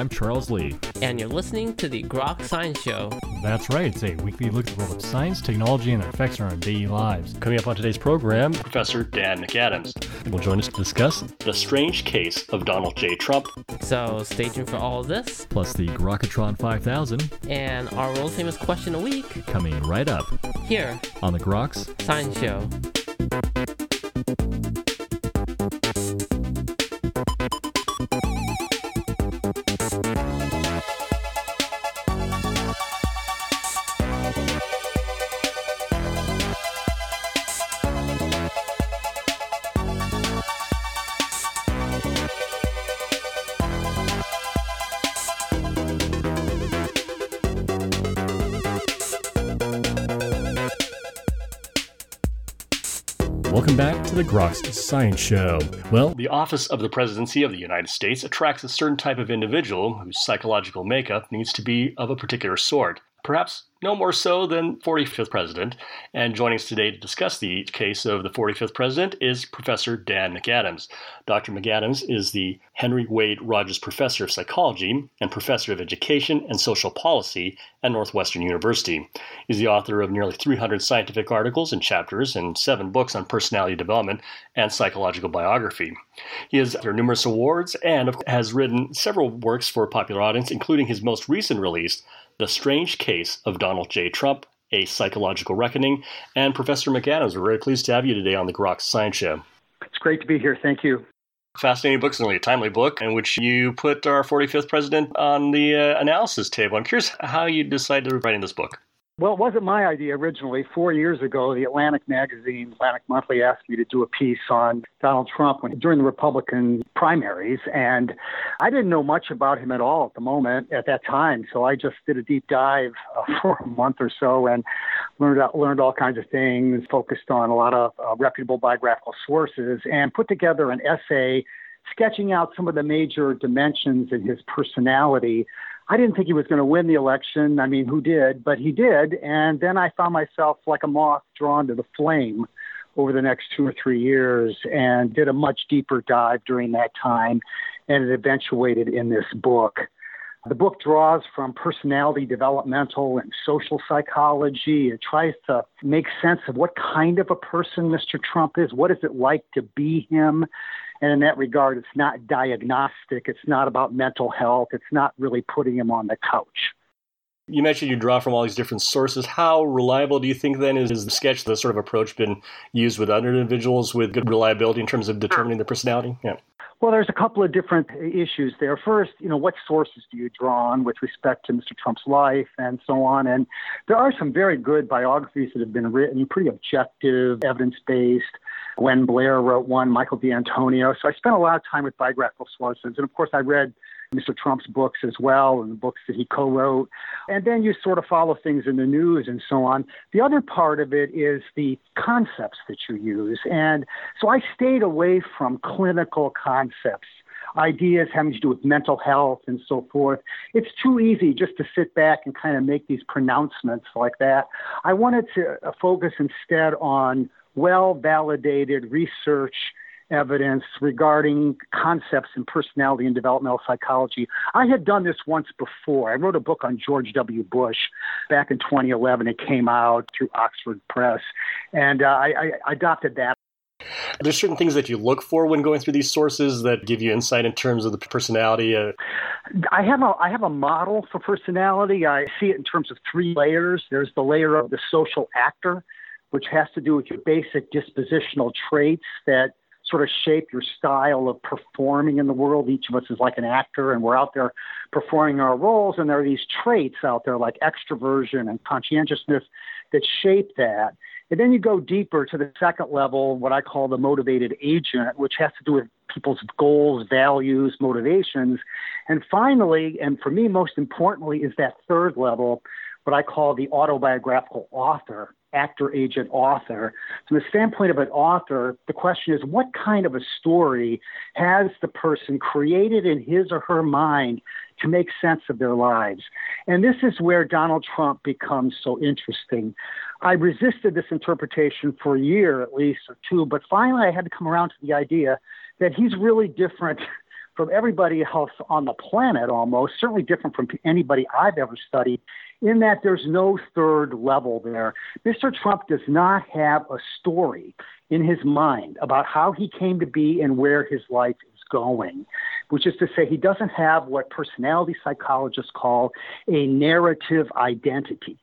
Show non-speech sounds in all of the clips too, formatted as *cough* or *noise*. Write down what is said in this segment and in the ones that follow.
Frank Ling. And I'm Charles Lee. And you're listening to the Groks Science Show. That's right, it's a weekly look at the world of science, technology, and their effects on our daily lives. Coming up on today's program, Professor Dan McAdams will join us to discuss the strange case of Donald J. Trump. So stay tuned for all of this. Plus the Grokatron 5000. And our world famous question a week. Coming right up. Here. On the Groks Science Show. Welcome back to the Groks Science Show. Well, the office of the presidency of the United States attracts a certain type of individual whose psychological makeup needs to be of a particular sort perhaps no more so than 45th president. And joining us today to discuss the case of the 45th president is Professor Dan McAdams. Dr. McAdams is the Henry Wade Rogers Professor of Psychology and Professor of Education and Social Policy at Northwestern University. He's the author of nearly 300 scientific articles and chapters and seven books on personality development and psychological biography. He has earned numerous awards and has written several works for a popular audience, including his most recent release, the Strange Case of Donald J. Trump, A Psychological Reckoning. And Professor McAdams, we're very pleased to have you today on the Groks Science Show. It's great to be here. Thank you. Fascinating book, certainly a timely book, in which you put our 45th president on the uh, analysis table. I'm curious how you decided to writing this book. Well, it wasn't my idea originally. Four years ago, the Atlantic magazine, Atlantic Monthly, asked me to do a piece on Donald Trump when, during the Republican primaries. And I didn't know much about him at all at the moment, at that time. So I just did a deep dive uh, *laughs* for a month or so and learned, learned all kinds of things, focused on a lot of uh, reputable biographical sources, and put together an essay sketching out some of the major dimensions in his personality I didn't think he was going to win the election. I mean, who did? But he did. And then I found myself like a moth drawn to the flame over the next two or three years and did a much deeper dive during that time. And it eventuated in this book. The book draws from personality developmental and social psychology. It tries to make sense of what kind of a person Mr. Trump is. What is it like to be him? And in that regard, it's not diagnostic. It's not about mental health. It's not really putting him on the couch. You mentioned you draw from all these different sources. How reliable do you think then is, is the sketch, the sort of approach been used with other individuals with good reliability in terms of determining their personality? Yeah. Well, there's a couple of different issues there. First, you know, what sources do you draw on with respect to Mr. Trump's life and so on? And there are some very good biographies that have been written, pretty objective, evidence based. Gwenda Blair wrote one, Michael D'Antonio. So I spent a lot of time with biographical sources. And of course, I read Mr. Trump's books as well and the books that he co wrote. And then you sort of follow things in the news and so on. The other part of it is the concepts that you use. And so I stayed away from clinical concepts. Ideas having to do with mental health and so forth. It's too easy just to sit back and kind of make these pronouncements like that. I wanted to focus instead on well validated research evidence regarding concepts in personality and developmental psychology. I had done this once before. I wrote a book on George W. Bush back in 2011. It came out through Oxford Press, and uh, I, I adopted that. There's certain things that you look for when going through these sources that give you insight in terms of the personality. Uh... I have a I have a model for personality. I see it in terms of three layers. There's the layer of the social actor, which has to do with your basic dispositional traits that sort of shape your style of performing in the world. Each of us is like an actor, and we're out there performing our roles. And there are these traits out there like extroversion and conscientiousness that shape that. And then you go deeper to the second level, what I call the motivated agent, which has to do with people's goals, values, motivations. And finally, and for me, most importantly, is that third level, what I call the autobiographical author actor, agent, author. From the standpoint of an author, the question is what kind of a story has the person created in his or her mind to make sense of their lives? And this is where Donald Trump becomes so interesting. I resisted this interpretation for a year at least or two, but finally I had to come around to the idea that he's really different from everybody else on the planet almost, certainly different from anybody I've ever studied, in that there's no third level there. Mr. Trump does not have a story in his mind about how he came to be and where his life is going, which is to say, he doesn't have what personality psychologists call a narrative identity.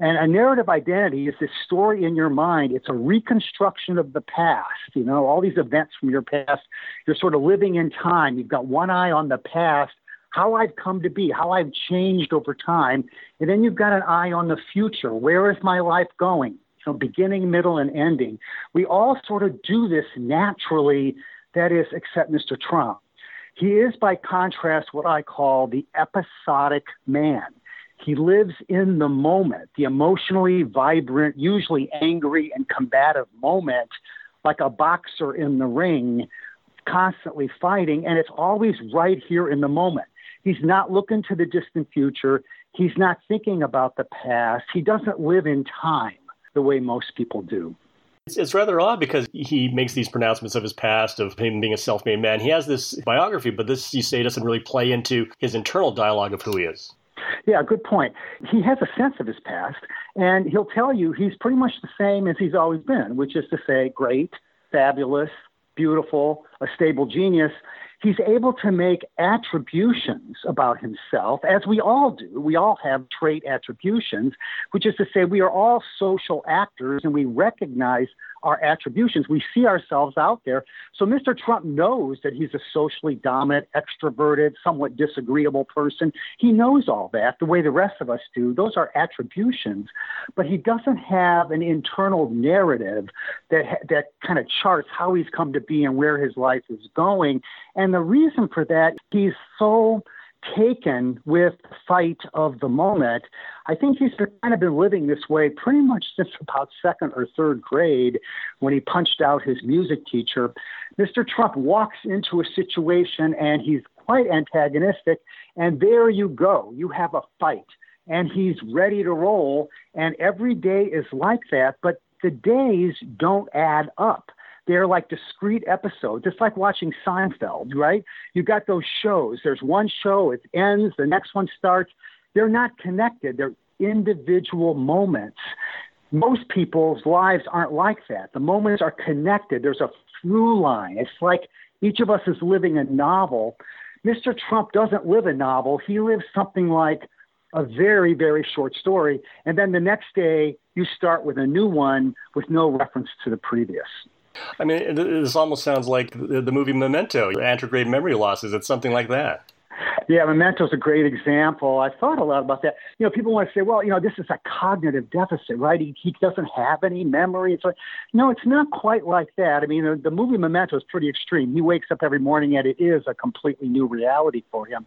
And a narrative identity is this story in your mind. It's a reconstruction of the past. You know, all these events from your past, you're sort of living in time. You've got one eye on the past, how I've come to be, how I've changed over time. And then you've got an eye on the future. Where is my life going? You know, beginning, middle, and ending. We all sort of do this naturally, that is, except Mr. Trump. He is, by contrast, what I call the episodic man. He lives in the moment, the emotionally vibrant, usually angry and combative moment, like a boxer in the ring, constantly fighting, and it's always right here in the moment. He's not looking to the distant future. He's not thinking about the past. He doesn't live in time the way most people do. It's, it's, rather odd because he makes these pronouncements of his past, of him being a self made man. He has this biography, but this, you say, doesn't really play into his internal dialogue of who he is. Yeah, good point. He has a sense of his past, and he'll tell you he's pretty much the same as he's always been, which is to say, great, fabulous, beautiful, a stable genius he's able to make attributions about himself, as we all do. We all have trait attributions, which is to say, we are all social actors and we recognize our attributions. We see ourselves out there. So Mr. Trump knows that he's a socially dominant, extroverted, somewhat disagreeable person. He knows all that the way the rest of us do. Those are attributions, but he doesn't have an internal narrative that that kind of charts how he's come to be and where his life is going. And the reason for that, he's so taken with the fight of the moment. I think he's kind of been living this way pretty much since about second or third grade when he punched out his music teacher. Mr. Trump walks into a situation and he's quite antagonistic, and there you go. You have a fight, and he's ready to roll, and every day is like that, but the days don't add up. They're like discrete episodes. It's like watching Seinfeld, right? You've got those shows. There's one show, it ends, the next one starts. They're not connected. They're individual moments. Most people's lives aren't like that. The moments are connected. There's a through line. It's like each of us is living a novel. Mr. Trump doesn't live a novel. He lives something like a very, very short story. And then the next day, you start with a new one with no reference to the previous. I mean, this almost sounds like the movie Memento, anterograde memory loss. Is it something like that? Yeah, Memento's a great example. I thought a lot about that. You know, people want to say, well, you know, this is a cognitive deficit, right? He, he doesn't have any memory. It's like, no, it's not quite like that. I mean, the, the movie Memento is pretty extreme. He wakes up every morning and it is a completely new reality for him.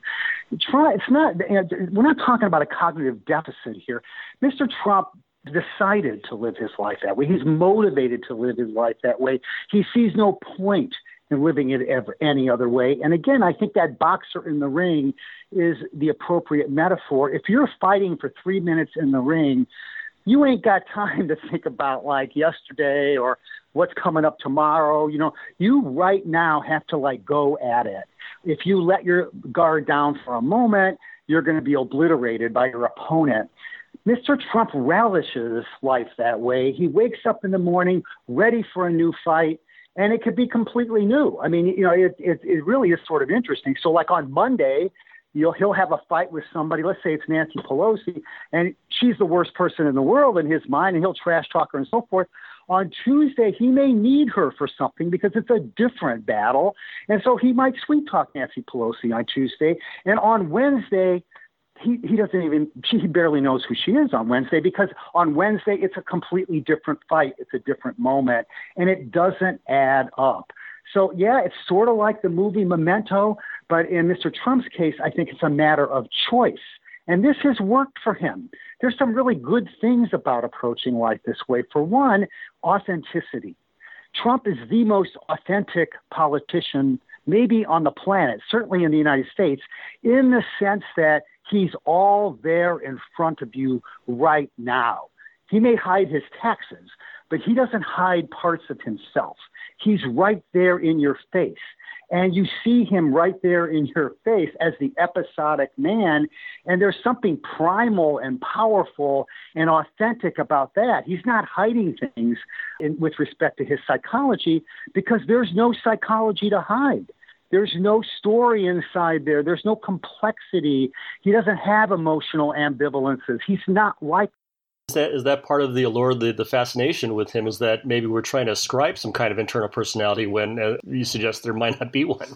It's not, you know, we're not talking about a cognitive deficit here. Mr. Trump decided to live his life that way. He's motivated to live his life that way. He sees no point in living it ever any other way. And again, I think that boxer in the ring is the appropriate metaphor. If you're fighting for three minutes in the ring, you ain't got *laughs* time to think about like yesterday or what's coming up tomorrow. You know, you right now have to like go at it. If you let your guard down for a moment, you're going to be obliterated by your opponent. Mr. Trump relishes life that way. He wakes up in the morning ready for a new fight, and it could be completely new. I mean, you know, it, it, it really is sort of interesting. So, like on Monday, you'll he'll have a fight with somebody. Let's say it's Nancy Pelosi, and she's the worst person in the world in his mind, and he'll trash talk her and so forth. On Tuesday, he may need her for something because it's a different battle, and so he might sweet talk Nancy Pelosi on Tuesday. And on Wednesday, he, he doesn't even he barely knows who she is on Wednesday because on Wednesday it's a completely different fight. It's a different moment and it doesn't add up. So yeah it's sort of like the movie Memento but in Mr. Trump's case I think it's a matter of choice. And this has worked for him. There's some really good things about approaching life this way. For one authenticity. Trump is the most authentic politician maybe on the planet certainly in the United States in the sense that He's all there in front of you right now. He may hide his taxes, but he doesn't hide parts of himself. He's right there in your face. and you see him right there in your face as the episodic man. And there's something primal and powerful and authentic about that. He's not hiding things in, with respect to his psychology because there's no psychology to hide. There's no story inside there. There's no complexity. He doesn't have emotional ambivalences. He's not like is that, is that part of the allure, the, the fascination with him? Is that maybe we're trying to ascribe some kind of internal personality when uh, you suggest there might not be one?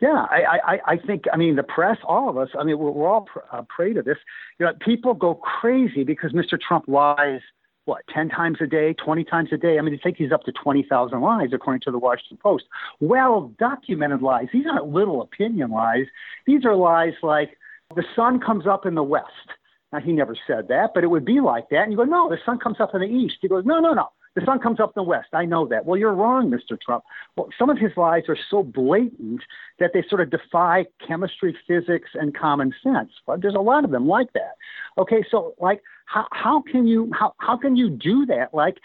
Yeah, I, I, I think, I mean, the press, all of us, I mean, we're, we're all pr- uh, prey to this. You know, people go crazy because Mr. Trump lies, what, 10 times a day, 20 times a day? I mean, I think he's up to 20,000 lies, according to the Washington Post. Well documented lies. These aren't little opinion lies. These are lies like the sun comes up in the west now, he never said that, but it would be like that. And you go, no, the sun comes up in the east. He goes, no, no, no. The sun comes up in the west. I know that. Well, you're wrong, Mr. Trump. Well, some of his lies are so blatant that they sort of defy chemistry, physics, and common sense. But there's a lot of them like that. Okay, so like, how how can you how how can you do that? Like,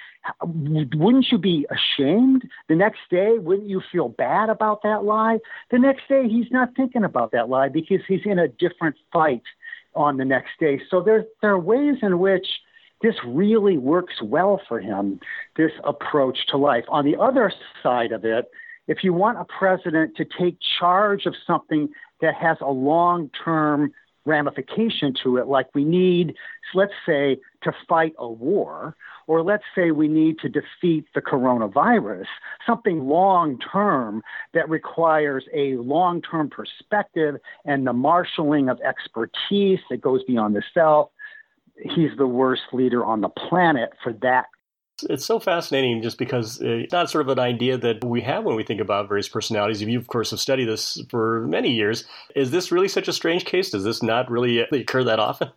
wouldn't you be ashamed the next day? Wouldn't you feel bad about that lie? The next day, he's not thinking about that lie because he's in a different fight on the next day. So there, there are ways in which this really works well for him, this approach to life. On the other side of it, if you want a president to take charge of something that has a long term ramification to it, like we need, let's say, to fight a war, or let's say we need to defeat the coronavirus, something long term that requires a long term perspective and the marshaling of expertise that goes beyond the self. He's the worst leader on the planet for that it's so fascinating just because uh, it's not sort of an idea that we have when we think about various personalities. You, of course, have studied this for many years. Is this really such a strange case? Does this not really occur that often?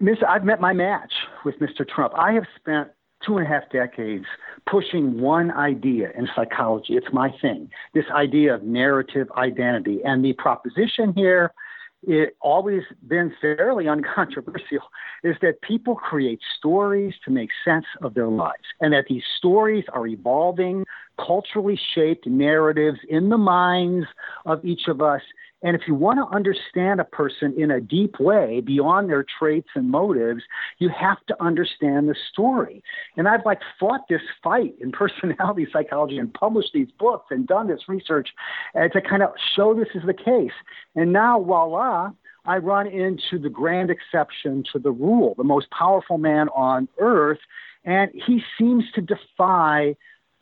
Miss, I've met my match with Mr. Trump. I have spent two and a half decades pushing one idea in psychology. It's my thing this idea of narrative identity. And the proposition here it always been fairly *laughs* uncontroversial is that people create stories to make sense of their lives and that these stories are evolving culturally shaped narratives in the minds of each of us and if you want to understand a person in a deep way beyond their traits and motives, you have to understand the story. And I've like fought this fight in *laughs* personality psychology and published these books and done this research uh, to kind of show this is the case. And now, voila, I run into the grand exception to the rule, the most powerful man on earth. And he seems to defy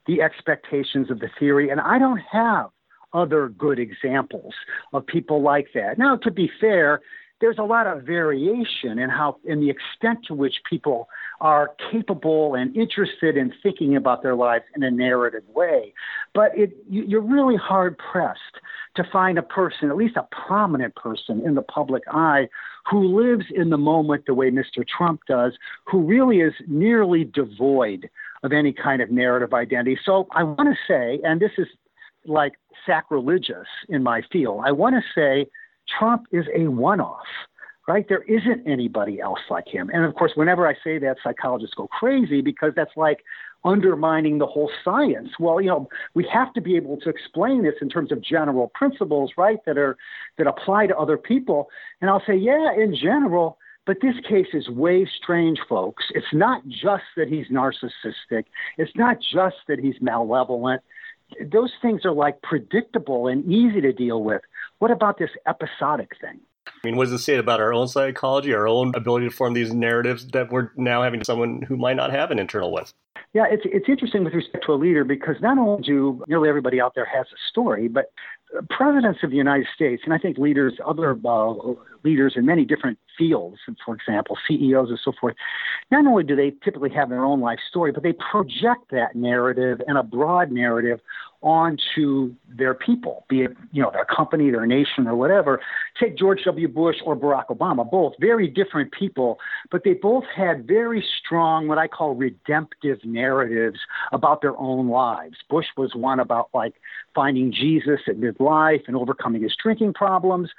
the expectations of the theory. And I don't have other good examples of people like that. Now, to be fair, there's a lot of variation in how in the extent to which people are capable and interested in thinking about their lives in a narrative way but it you're really hard pressed to find a person at least a prominent person in the public eye who lives in the moment the way Mr. Trump does who really is nearly devoid of any kind of narrative identity so i want to say and this is like sacrilegious in my field. I want to say Trump is a one off, right? There isn't anybody else like him. And of course, whenever I say that, psychologists go crazy because that's like undermining the whole science. Well, you know, we have to be able to explain this in terms of general principles, right, that are that apply to other people. And I'll say, yeah, in general, but this case is way strange, folks. It's not just that he's narcissistic. It's not just that he's malevolent those things are like predictable and easy to deal with. What about this episodic thing? I mean, what does it say about our own psychology, our own ability to form these narratives that we're now having someone who might not have an internal one? Yeah, it's it's interesting with respect to a leader because not only do nearly everybody out there has a story, but presidents of the United States, and I think leaders, other uh, leaders in many different fields, for example, CEOs and so forth, not only do they typically have their own life story, but they project that narrative and a broad narrative onto their people, be it you know their company, their nation, or whatever. Take George W. Bush or Barack Obama, both very different people, but they both had very strong what I call redemptive narratives about their own lives. Bush was one about like finding Jesus at midlife and overcoming his drinking problems.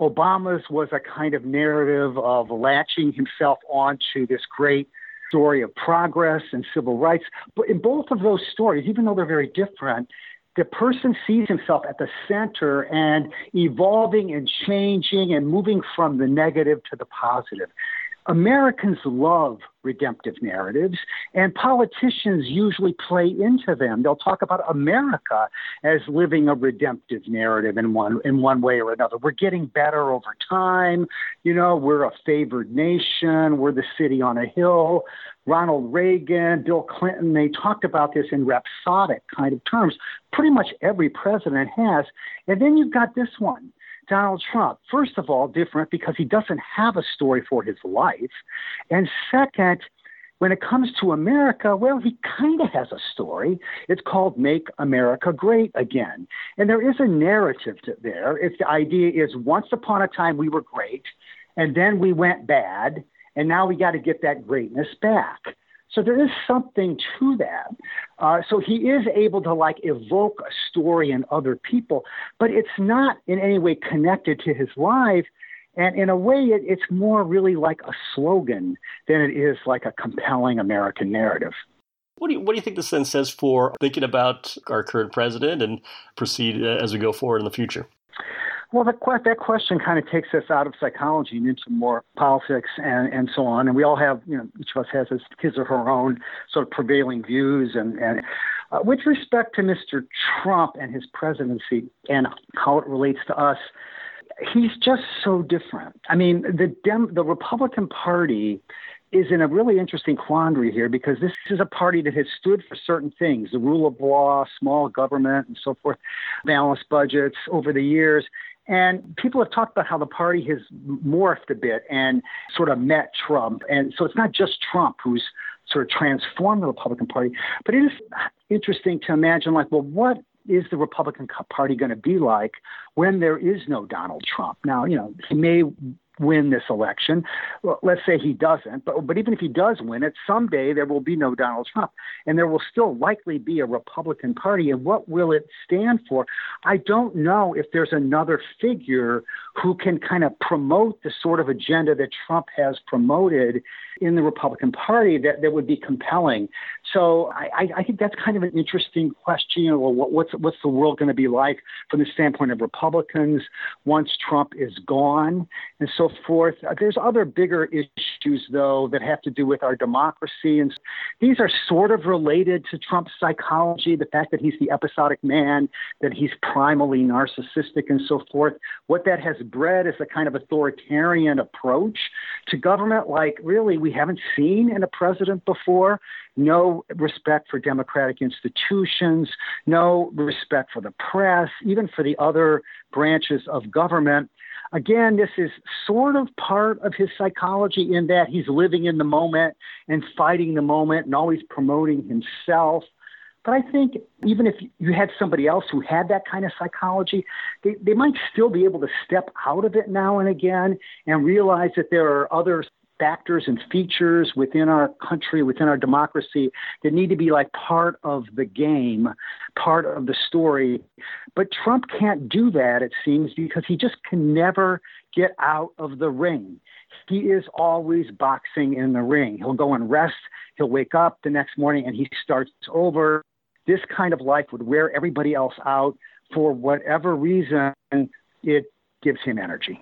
Obama's was a kind of narrative of latching himself onto this great story of progress and civil rights. But in both of those stories, even though they're very different, the person sees himself at the center and evolving and changing and moving from the negative to the positive. Americans love redemptive narratives, and politicians usually play into them. They'll talk about America as living a redemptive narrative in one in one way or another. We're getting better over time. You know, we're a favored nation. We're the city on a hill. Ronald Reagan, Bill Clinton, they talked about this in rhapsodic kind of terms. Pretty much every president has. And then you've got this one. Donald Trump, first of all, different because he doesn't have a story for his life. And second, when it comes to America, well, he kind of has a story. It's called Make America Great Again. And there is a narrative to there. It's the idea is once upon a time we were great, and then we went bad, and now we got to get that greatness back. So there is something to that. Uh, so he is able to like evoke a story in other people, but it's not in any way connected to his life. And in a way, it, it's more really like a slogan than it is like a compelling American narrative. What do you, what do you think this then says for thinking about our current president and proceed uh, as we go forward in the future? Well, that, that question kind of takes us out of psychology and into more politics and, and so on. And we all have, you know, each of us has his, his or her own sort of prevailing views. And, and uh, with respect to Mr. Trump and his presidency and how it relates to us, he's just so different. I mean, the Dem- the Republican Party is in a really interesting quandary here because this is a party that has stood for certain things the rule of law, small government, and so forth, balanced budgets over the years. And people have talked about how the party has morphed a bit and sort of met Trump. And so it's not just Trump who's sort of transformed the Republican Party, but it is interesting to imagine, like, well, what is the Republican Party going to be like when there is no Donald Trump? Now, you know, he may win this election. Well, let's say he doesn't, but but even if he does win it, someday there will be no Donald Trump, and there will still likely be a Republican Party. And what will it stand for? I don't know if there's another figure who can kind of promote the sort of agenda that Trump has promoted in the Republican Party that, that would be compelling. So I, I think that's kind of an interesting question. What, what's what's the world going to be like from the standpoint of Republicans once Trump is gone, and so forth. Uh, there's other bigger issues though that have to do with our democracy, and these are sort of related to Trump's psychology. The fact that he's the episodic man, that he's primally narcissistic, and so forth. What that has bred is a kind of authoritarian approach to government, like really we haven't seen in a president before. No respect for democratic institutions, no respect for the press, even for the other branches of government. Again, this is sort of part of his psychology in that he's living in the moment and fighting the moment and always promoting himself. But I think even if you had somebody else who had that kind of psychology, they, they might still be able to step out of it now and again and realize that there are other factors and features within our country, within our democracy, that need to be like part of the game, part of the story. But Trump can't do that, it seems, because he just can never get out of the ring. He is always boxing in the ring. He'll go and rest, he'll wake up the next morning, and he starts over. This kind of life would wear everybody else out for whatever reason. It gives him energy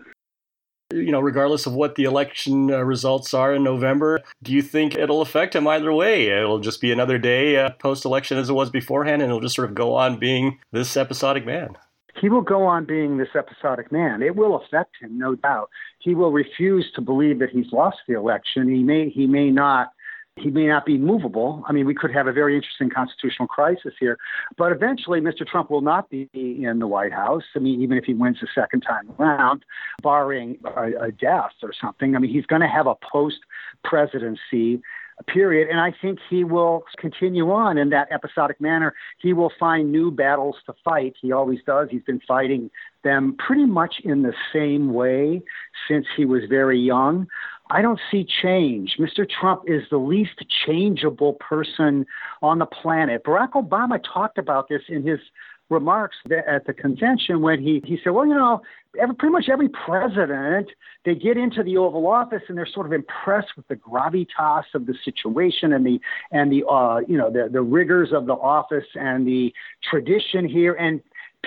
you know, regardless of what the election uh, results are in November, do you think it'll affect him either way? It'll just be another day uh, post election as it was beforehand, and he'll just sort of go on being this episodic man. He will go on being this episodic man. It will affect him, no doubt. He will refuse to believe that he's lost the election. He may he may not he may not be movable. I mean, we could have a very interesting constitutional crisis here. But eventually, Mr. Trump will not be in the White House. I mean, even if he wins the second time around, barring a, a death or something. I mean, he's going to have a post presidency period. And I think he will continue on in that episodic manner. He will find new battles to fight. He always does. He's been fighting them pretty much in the same way since he was very young. I don't see change. Mr. Trump is the least changeable person on the planet. Barack Obama talked about this in his remarks at the convention when he, he said, well, you know, every, pretty much every president, they get into the Oval Office and they're sort of impressed with the gravitas of the situation and the, and the, uh, you know, the, the rigors of the office and the tradition here. And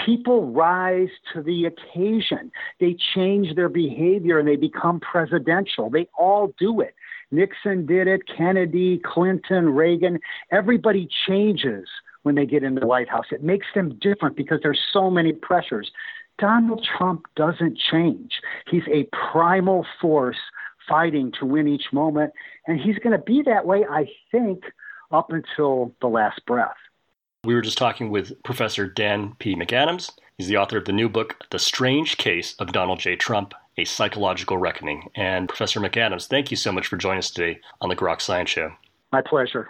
people rise to the occasion. They change their behavior and they become presidential. They all do it. Nixon did it, Kennedy, Clinton, Reagan. Everybody changes when they get in the White House. It makes them different because there's so many pressures. Donald Trump doesn't change. He's a primal force fighting to win each moment, and he's going to be that way, I think, up until the last breath. We were just talking with Professor Dan P. McAdams. He's the author of the new book, The Strange Case of Donald J. Trump A Psychological Reckoning. And Professor McAdams, thank you so much for joining us today on the Groks Science Show. My pleasure.